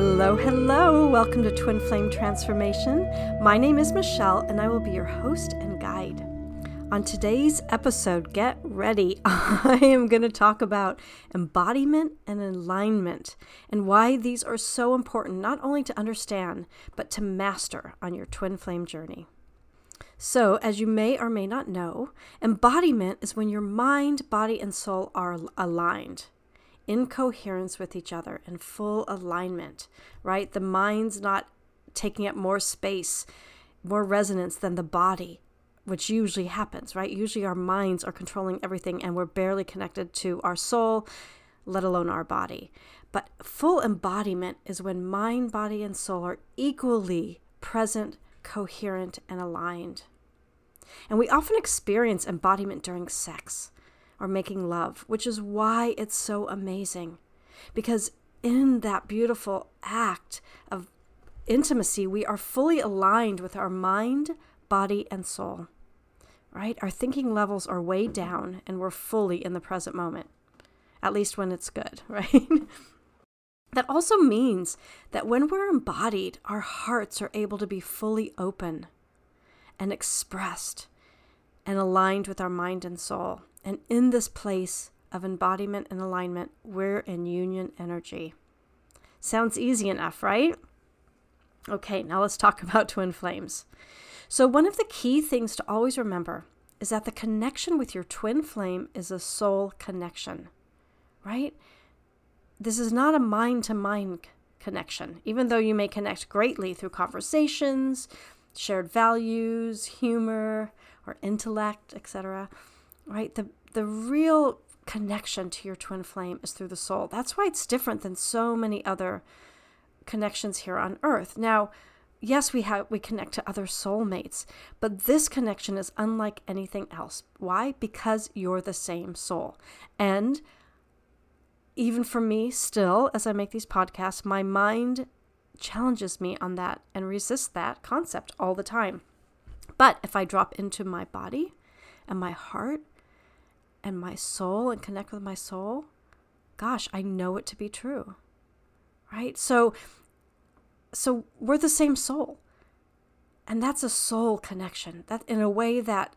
Hello, hello. Welcome to Twin Flame Transformation. My name is Michelle, and I will be your host and guide. On today's episode, get ready. I am going to talk about embodiment and alignment and why these are so important, not only to understand, but to master on your twin flame journey. So, as you may or may not know, embodiment is when your mind, body, and soul are aligned in coherence with each other in full alignment, right? The mind's not taking up more space, more resonance than the body which usually happens, right? Usually our minds are controlling everything and we're barely connected to our soul, let alone our body. But full embodiment is when mind, body, and soul are equally present, coherent, and aligned. And we often experience embodiment during sex or making love, which is why it's so amazing. Because in that beautiful act of intimacy, we are fully aligned with our mind, body, and soul right? Our thinking levels are way down and we're fully in the present moment, at least when it's good, right? that also means that when we're embodied, our hearts are able to be fully open and expressed and aligned with our mind and soul. And in this place of embodiment and alignment, we're in union energy. Sounds easy enough, right? Okay, now let's talk about twin flames. So, one of the key things to always remember is that the connection with your twin flame is a soul connection, right? This is not a mind to mind connection, even though you may connect greatly through conversations, shared values, humor, or intellect, etc. Right? The the real connection to your twin flame is through the soul. That's why it's different than so many other connections here on earth. Now, yes, we have we connect to other soulmates, but this connection is unlike anything else. Why? Because you're the same soul. And even for me still as I make these podcasts, my mind challenges me on that and resists that concept all the time. But if I drop into my body and my heart and my soul and connect with my soul, gosh, I know it to be true. Right? So so we're the same soul. And that's a soul connection. That in a way that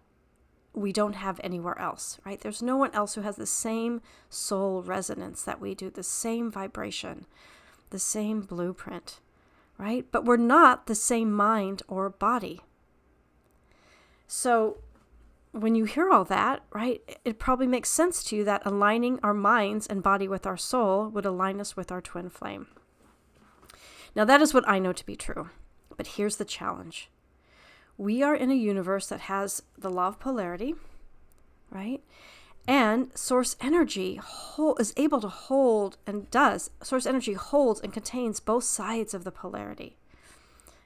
we don't have anywhere else, right? There's no one else who has the same soul resonance that we do, the same vibration, the same blueprint, right? But we're not the same mind or body. So when you hear all that, right, it probably makes sense to you that aligning our minds and body with our soul would align us with our twin flame. Now, that is what I know to be true. But here's the challenge we are in a universe that has the law of polarity, right? And source energy hold, is able to hold and does. Source energy holds and contains both sides of the polarity,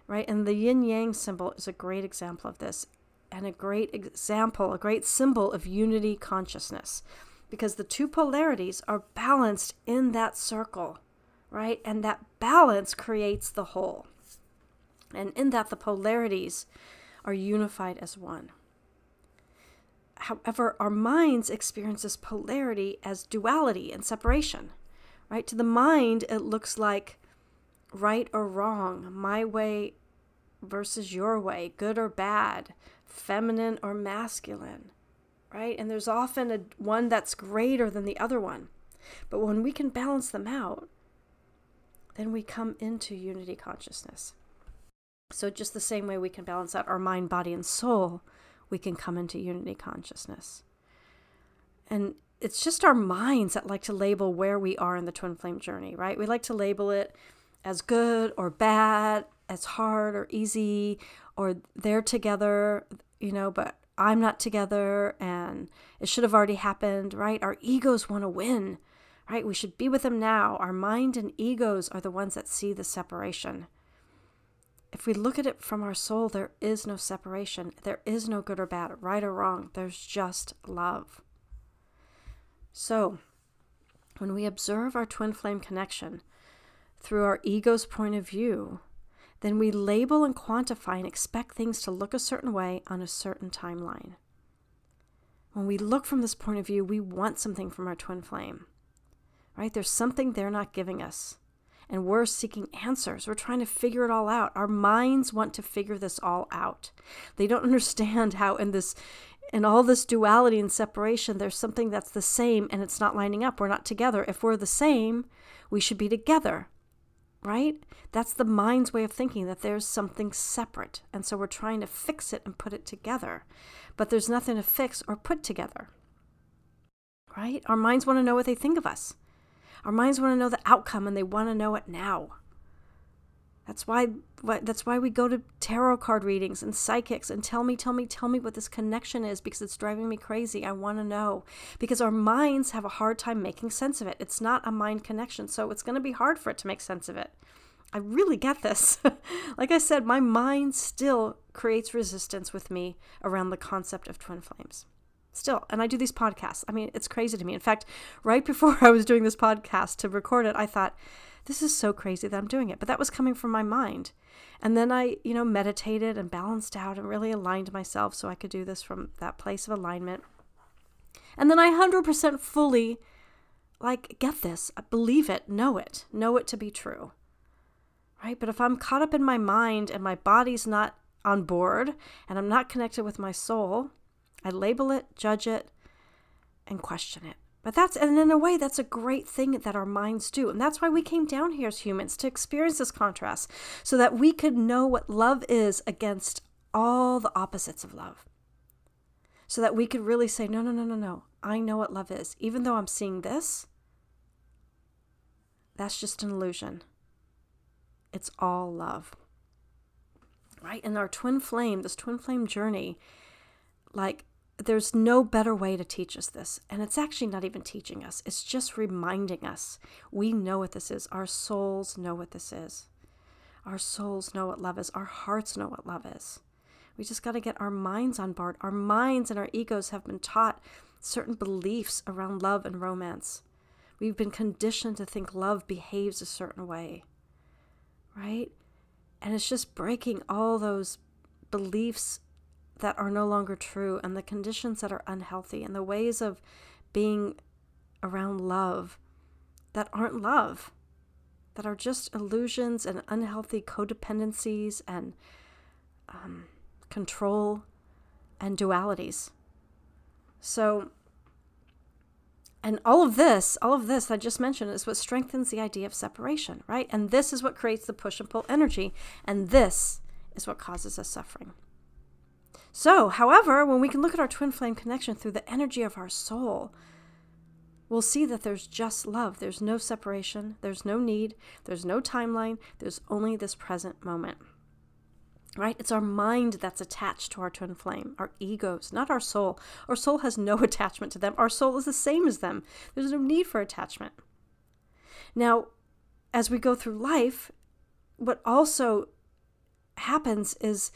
right? And the yin yang symbol is a great example of this and a great example, a great symbol of unity consciousness because the two polarities are balanced in that circle right? And that balance creates the whole. And in that, the polarities are unified as one. However, our minds experience this polarity as duality and separation, right? To the mind, it looks like right or wrong, my way versus your way, good or bad, feminine or masculine, right? And there's often a one that's greater than the other one. But when we can balance them out, then we come into unity consciousness. So, just the same way we can balance out our mind, body, and soul, we can come into unity consciousness. And it's just our minds that like to label where we are in the twin flame journey, right? We like to label it as good or bad, as hard or easy, or they're together, you know, but I'm not together and it should have already happened, right? Our egos want to win right? We should be with them now. Our mind and egos are the ones that see the separation. If we look at it from our soul, there is no separation. There is no good or bad, right or wrong. There's just love. So, when we observe our twin flame connection through our ego's point of view, then we label and quantify and expect things to look a certain way on a certain timeline. When we look from this point of view, we want something from our twin flame right? There's something they're not giving us. and we're seeking answers. We're trying to figure it all out. Our minds want to figure this all out. They don't understand how in this in all this duality and separation there's something that's the same and it's not lining up. We're not together. If we're the same, we should be together. Right? That's the mind's way of thinking that there's something separate. And so we're trying to fix it and put it together. But there's nothing to fix or put together. Right? Our minds want to know what they think of us. Our minds want to know the outcome and they want to know it now. That's why that's why we go to tarot card readings and psychics and tell me, tell me, tell me what this connection is because it's driving me crazy. I want to know. Because our minds have a hard time making sense of it. It's not a mind connection, so it's going to be hard for it to make sense of it. I really get this. like I said, my mind still creates resistance with me around the concept of twin flames. Still, and I do these podcasts. I mean, it's crazy to me. In fact, right before I was doing this podcast to record it, I thought, this is so crazy that I'm doing it. But that was coming from my mind. And then I, you know, meditated and balanced out and really aligned myself so I could do this from that place of alignment. And then I 100% fully, like, get this, believe it, know it, know it to be true. Right? But if I'm caught up in my mind and my body's not on board and I'm not connected with my soul, I label it, judge it, and question it. But that's, and in a way, that's a great thing that our minds do. And that's why we came down here as humans to experience this contrast so that we could know what love is against all the opposites of love. So that we could really say, no, no, no, no, no. I know what love is. Even though I'm seeing this, that's just an illusion. It's all love. Right? And our twin flame, this twin flame journey, like there's no better way to teach us this. And it's actually not even teaching us, it's just reminding us. We know what this is. Our souls know what this is. Our souls know what love is. Our hearts know what love is. We just got to get our minds on board. Our minds and our egos have been taught certain beliefs around love and romance. We've been conditioned to think love behaves a certain way, right? And it's just breaking all those beliefs that are no longer true and the conditions that are unhealthy and the ways of being around love that aren't love, that are just illusions and unhealthy codependencies and um, control and dualities. So, and all of this, all of this I just mentioned is what strengthens the idea of separation, right? And this is what creates the push and pull energy. And this is what causes us suffering. So, however, when we can look at our twin flame connection through the energy of our soul, we'll see that there's just love. There's no separation, there's no need, there's no timeline, there's only this present moment. Right? It's our mind that's attached to our twin flame, our egos, not our soul. Our soul has no attachment to them. Our soul is the same as them. There's no need for attachment. Now, as we go through life, what also happens is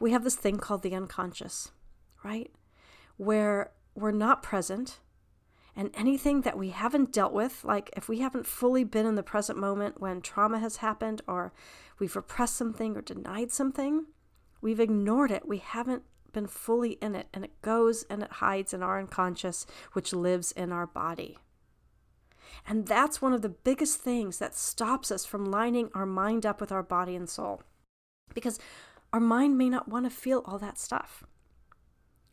we have this thing called the unconscious, right? Where we're not present and anything that we haven't dealt with, like if we haven't fully been in the present moment when trauma has happened or we've repressed something or denied something, we've ignored it. We haven't been fully in it and it goes and it hides in our unconscious, which lives in our body. And that's one of the biggest things that stops us from lining our mind up with our body and soul. Because our mind may not want to feel all that stuff.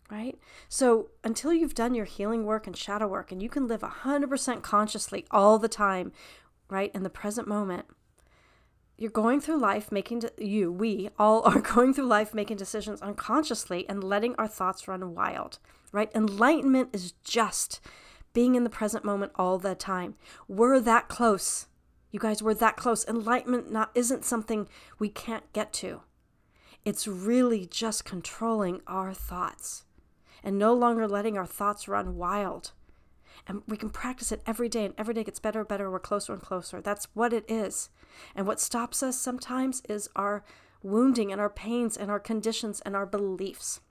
Right? So, until you've done your healing work and shadow work and you can live 100% consciously all the time, right, in the present moment, you're going through life making de- you we all are going through life making decisions unconsciously and letting our thoughts run wild right enlightenment is just being in the present moment all the time we're that close you guys we're that close enlightenment not isn't something we can't get to it's really just controlling our thoughts and no longer letting our thoughts run wild. And we can practice it every day, and every day gets better and better. We're closer and closer. That's what it is. And what stops us sometimes is our wounding and our pains and our conditions and our beliefs.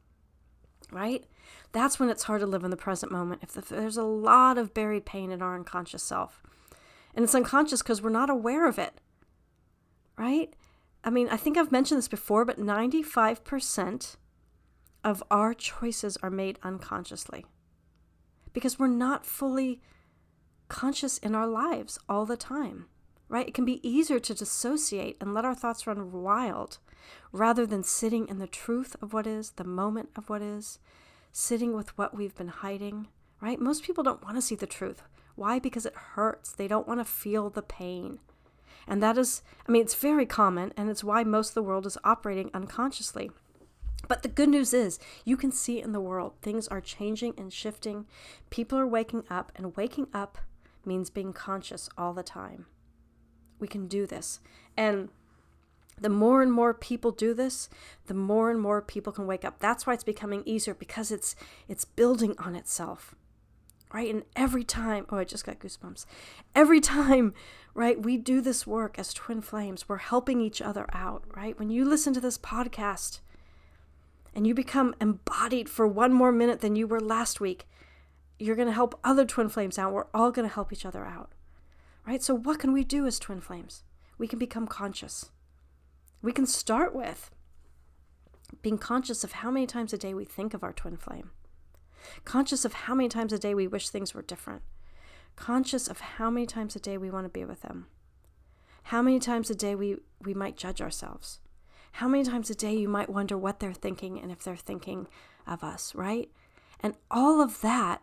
Right? That's when it's hard to live in the present moment. If there's a lot of buried pain in our unconscious self, and it's unconscious because we're not aware of it. Right? I mean, I think I've mentioned this before, but 95% of our choices are made unconsciously because we're not fully conscious in our lives all the time. right? It can be easier to dissociate and let our thoughts run wild rather than sitting in the truth of what is, the moment of what is, sitting with what we've been hiding, right? Most people don't want to see the truth. Why? Because it hurts. They don't want to feel the pain. And that is, I mean, it's very common, and it's why most of the world is operating unconsciously. But the good news is, you can see in the world things are changing and shifting. People are waking up, and waking up means being conscious all the time. We can do this. And the more and more people do this, the more and more people can wake up. That's why it's becoming easier because it's it's building on itself. Right? And every time, oh, I just got goosebumps. Every time, right, we do this work as twin flames, we're helping each other out, right? When you listen to this podcast and you become embodied for one more minute than you were last week, you're going to help other twin flames out. We're all going to help each other out. Right? So what can we do as twin flames? We can become conscious we can start with being conscious of how many times a day we think of our twin flame, conscious of how many times a day we wish things were different, conscious of how many times a day we want to be with them, how many times a day we, we might judge ourselves, how many times a day you might wonder what they're thinking and if they're thinking of us, right? And all of that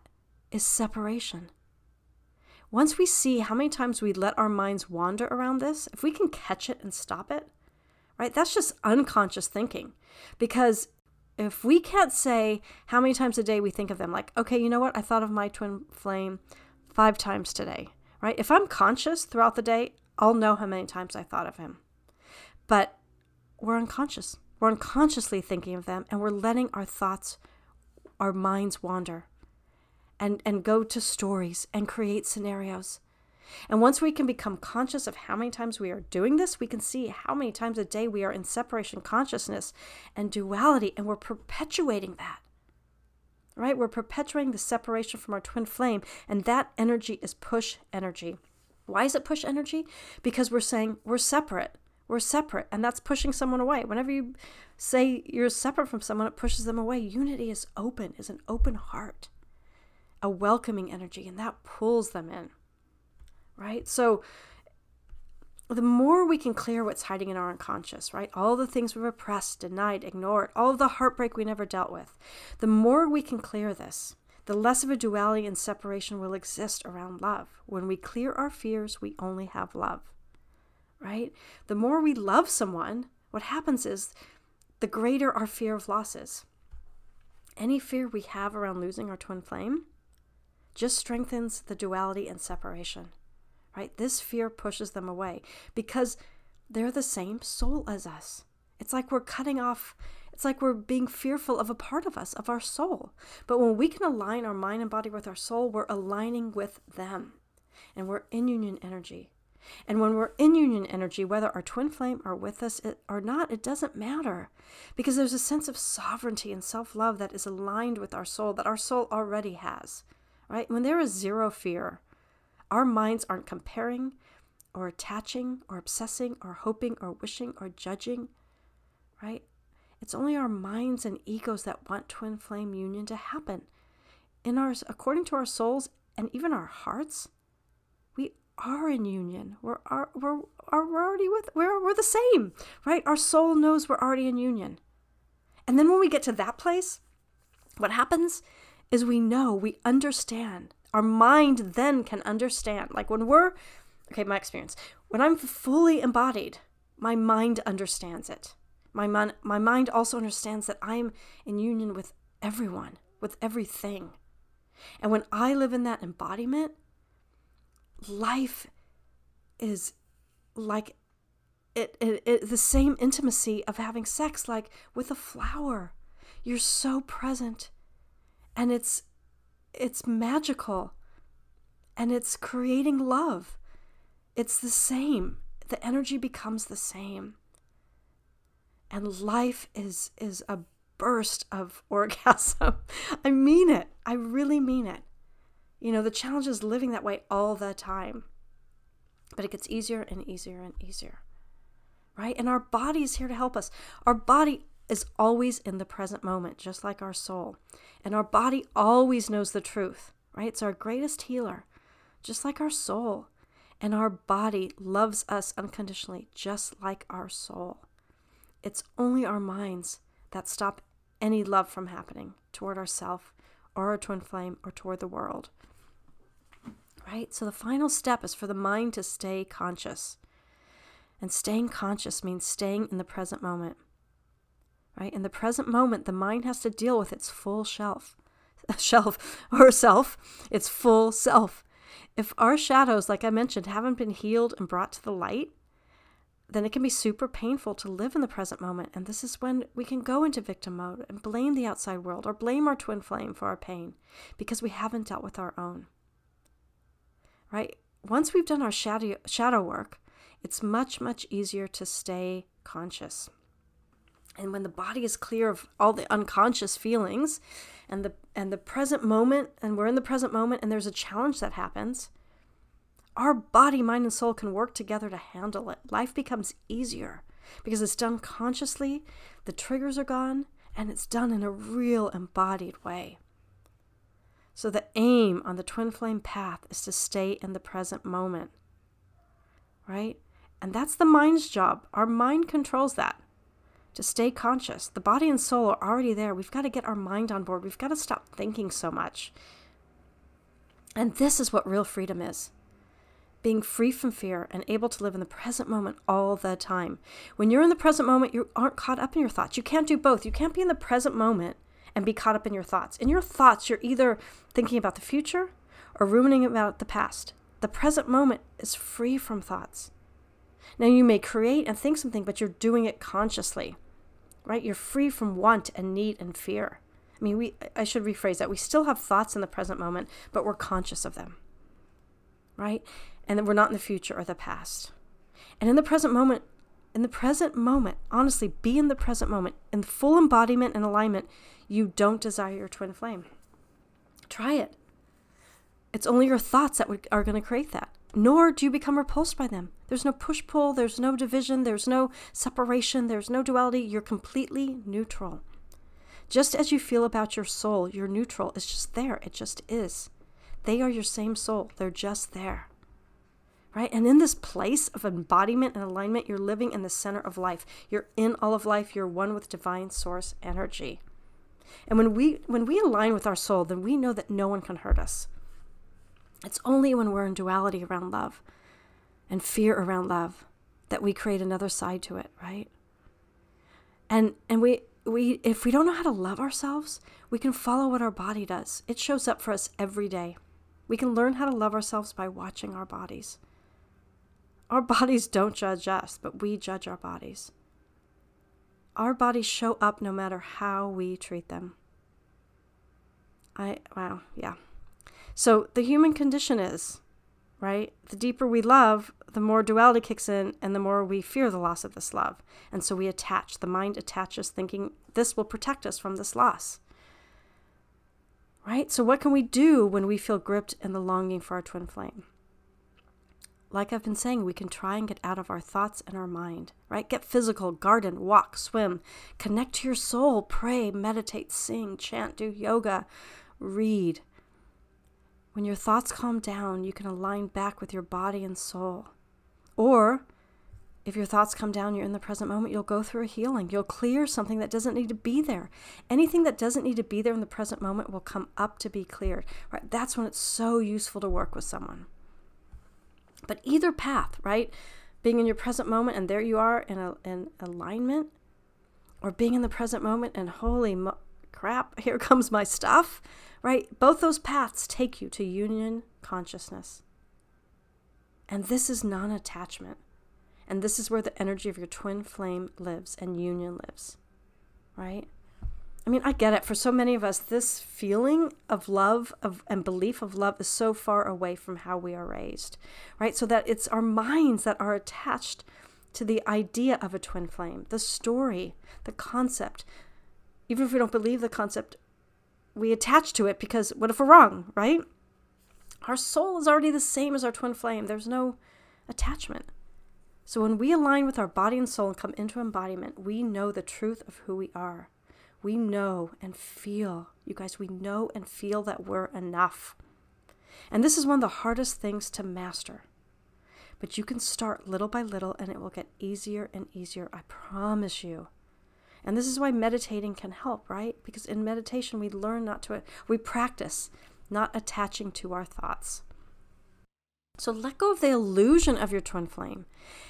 is separation. Once we see how many times we let our minds wander around this, if we can catch it and stop it, right? That's just unconscious thinking. Because if we can't say how many times a day we think of them, like, okay, you know what? I thought of my twin flame five times today, right? If I'm conscious throughout the day, I'll know how many times I thought of him. But we're unconscious. We're unconsciously thinking of them and we're letting our thoughts, our minds wander and, and go to stories and create scenarios. And once we can become conscious of how many times we are doing this, we can see how many times a day we are in separation consciousness and duality, and we're perpetuating that. Right? We're perpetuating the separation from our twin flame, and that energy is push energy. Why is it push energy? Because we're saying we're separate. We're separate, and that's pushing someone away. Whenever you say you're separate from someone, it pushes them away. Unity is open, is an open heart, a welcoming energy, and that pulls them in right? So the more we can clear what's hiding in our unconscious, right? All the things we repressed, denied, ignored, all the heartbreak we never dealt with, the more we can clear this, the less of a duality and separation will exist around love. When we clear our fears, we only have love, right? The more we love someone, what happens is the greater our fear of losses. Any fear we have around losing our twin flame just strengthens the duality and separation right? This fear pushes them away because they're the same soul as us. It's like we're cutting off, it's like we're being fearful of a part of us, of our soul. But when we can align our mind and body with our soul, we're aligning with them and we're in union energy. And when we're in union energy, whether our twin flame are with us or not, it doesn't matter because there's a sense of sovereignty and self love that is aligned with our soul that our soul already has, right? When there is zero fear, our minds aren't comparing or attaching or obsessing or hoping or wishing or judging, right? It's only our minds and egos that want twin flame union to happen. In our according to our souls and even our hearts, we are in union. We're are, we're are, we're already with we're we're the same, right? Our soul knows we're already in union. And then when we get to that place, what happens is we know, we understand our mind then can understand. Like when we're, okay, my experience, when I'm fully embodied, my mind understands it. My, man, my mind also understands that I'm in union with everyone, with everything. And when I live in that embodiment, life is like it, it, it, the same intimacy of having sex, like with a flower. You're so present, and it's it's magical and it's creating love. It's the same. The energy becomes the same. And life is is a burst of orgasm. I mean it. I really mean it. You know, the challenge is living that way all the time. But it gets easier and easier and easier. Right? And our body is here to help us. Our body is always in the present moment, just like our soul. And our body always knows the truth, right? It's our greatest healer, just like our soul. And our body loves us unconditionally, just like our soul. It's only our minds that stop any love from happening toward ourself or our twin flame or toward the world. Right? So the final step is for the mind to stay conscious. And staying conscious means staying in the present moment. Right? In the present moment, the mind has to deal with its full shelf, shelf or self, its full self. If our shadows, like I mentioned, haven't been healed and brought to the light, then it can be super painful to live in the present moment. And this is when we can go into victim mode and blame the outside world or blame our twin flame for our pain because we haven't dealt with our own. Right? Once we've done our shadow, shadow work, it's much, much easier to stay conscious. And when the body is clear of all the unconscious feelings and the and the present moment and we're in the present moment and there's a challenge that happens, our body, mind, and soul can work together to handle it. Life becomes easier because it's done consciously, the triggers are gone, and it's done in a real embodied way. So, the aim on the twin flame path is to stay in the present moment, right? And that's the mind's job. Our mind controls that to stay conscious. The body and soul are already there. We've got to get our mind on board. We've got to stop thinking so much. And this is what real freedom is being free from fear and able to live in the present moment all the time. When you're in the present moment, you aren't caught up in your thoughts. You can't do both. You can't be in the present moment and be caught up in your thoughts. In your thoughts, you're either thinking about the future or ruminating about the past. The present moment is free from thoughts. Now, you may create and think something, but you're doing it consciously, right? You're free from want and need and fear. I mean, we, I should rephrase that. We still have thoughts in the present moment, but we're conscious of them, right? and that we're not in the future or the past. And in the present moment, in the present moment, honestly, be in the present moment, in full embodiment and alignment, you don't desire your twin flame. Try it. It's only your thoughts that are going to create that. Nor do you become repulsed by them. There's no push pull, there's no division, there's no separation, there's no duality. You're completely neutral. Just as you feel about your soul, you're neutral. It's just there. It just is. They are your same soul, they're just there right? And in this place of embodiment and alignment, you're living in the center of life. You're in all of life. You're one with divine source energy. And when we when we align with our soul, then we know that no one can hurt us. It's only when we're in duality around love and fear around love that we create another side to it, right? And and we we if we don't know how to love ourselves, we can follow what our body does. It shows up for us every day. We can learn how to love ourselves by watching our bodies. Our bodies don't judge us, but we judge our bodies. Our bodies show up no matter how we treat them. I, wow, yeah. So the human condition is, right? The deeper we love, the more duality kicks in and the more we fear the loss of this love. And so we attach. The mind attaches, thinking this will protect us from this loss. Right? So, what can we do when we feel gripped in the longing for our twin flame? like I've been saying, we can try and get out of our thoughts and our mind, right? Get physical, garden, walk, swim, connect to your soul, pray, meditate, sing, chant, do yoga, read. When your thoughts calm down, you can align back with your body and soul. Or if your thoughts come down, you're in the present moment, you'll go through a healing. You'll clear something that doesn't need to be there. Anything that doesn't need to be there in the present moment will come up to be cleared. Right? That's when it's so useful to work with someone. But either path, right? Being in your present moment and there you are in, a, in alignment, or being in the present moment and holy mo- crap, here comes my stuff, right? Both those paths take you to union consciousness. And this is non attachment. And this is where the energy of your twin flame lives and union lives, right? I mean, I get it. For so many of us, this feeling of love of, and belief of love is so far away from how we are raised, right? So that it's our minds that are attached to the idea of a twin flame, the story, the concept. Even if we don't believe the concept, we attach to it because what if we're wrong, right? Our soul is already the same as our twin flame. There's no attachment. So when we align with our body and soul and come into embodiment, we know the truth of who we are we know and feel, you guys, we know and feel that we're enough. And this is one of the hardest things to master But you can start little by little and it will get easier and easier. I promise you. And this is why meditating can help, right? Because in meditation, we learn not to, we practice not attaching to our thoughts. So let go of the illusion of your twin flame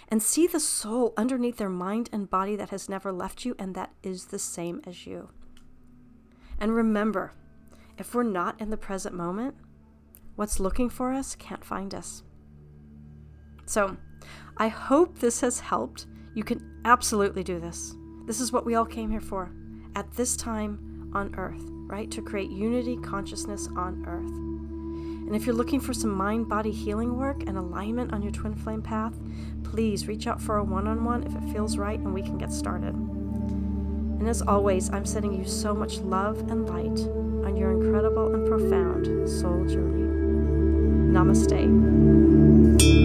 and see the soul underneath their mind and body that has never left you and that is the same as you. And remember, if we're not in the present moment, what's looking for us can't find us. So I hope this has helped. You can absolutely do this. This is what we all came here for at this time on earth, right? To create unity consciousness on earth. And if you're looking for some mind body healing work and alignment on your twin flame path, please reach out for a one on one if it feels right and we can get started. And as always, I'm sending you so much love and light on your incredible and profound soul journey. Namaste.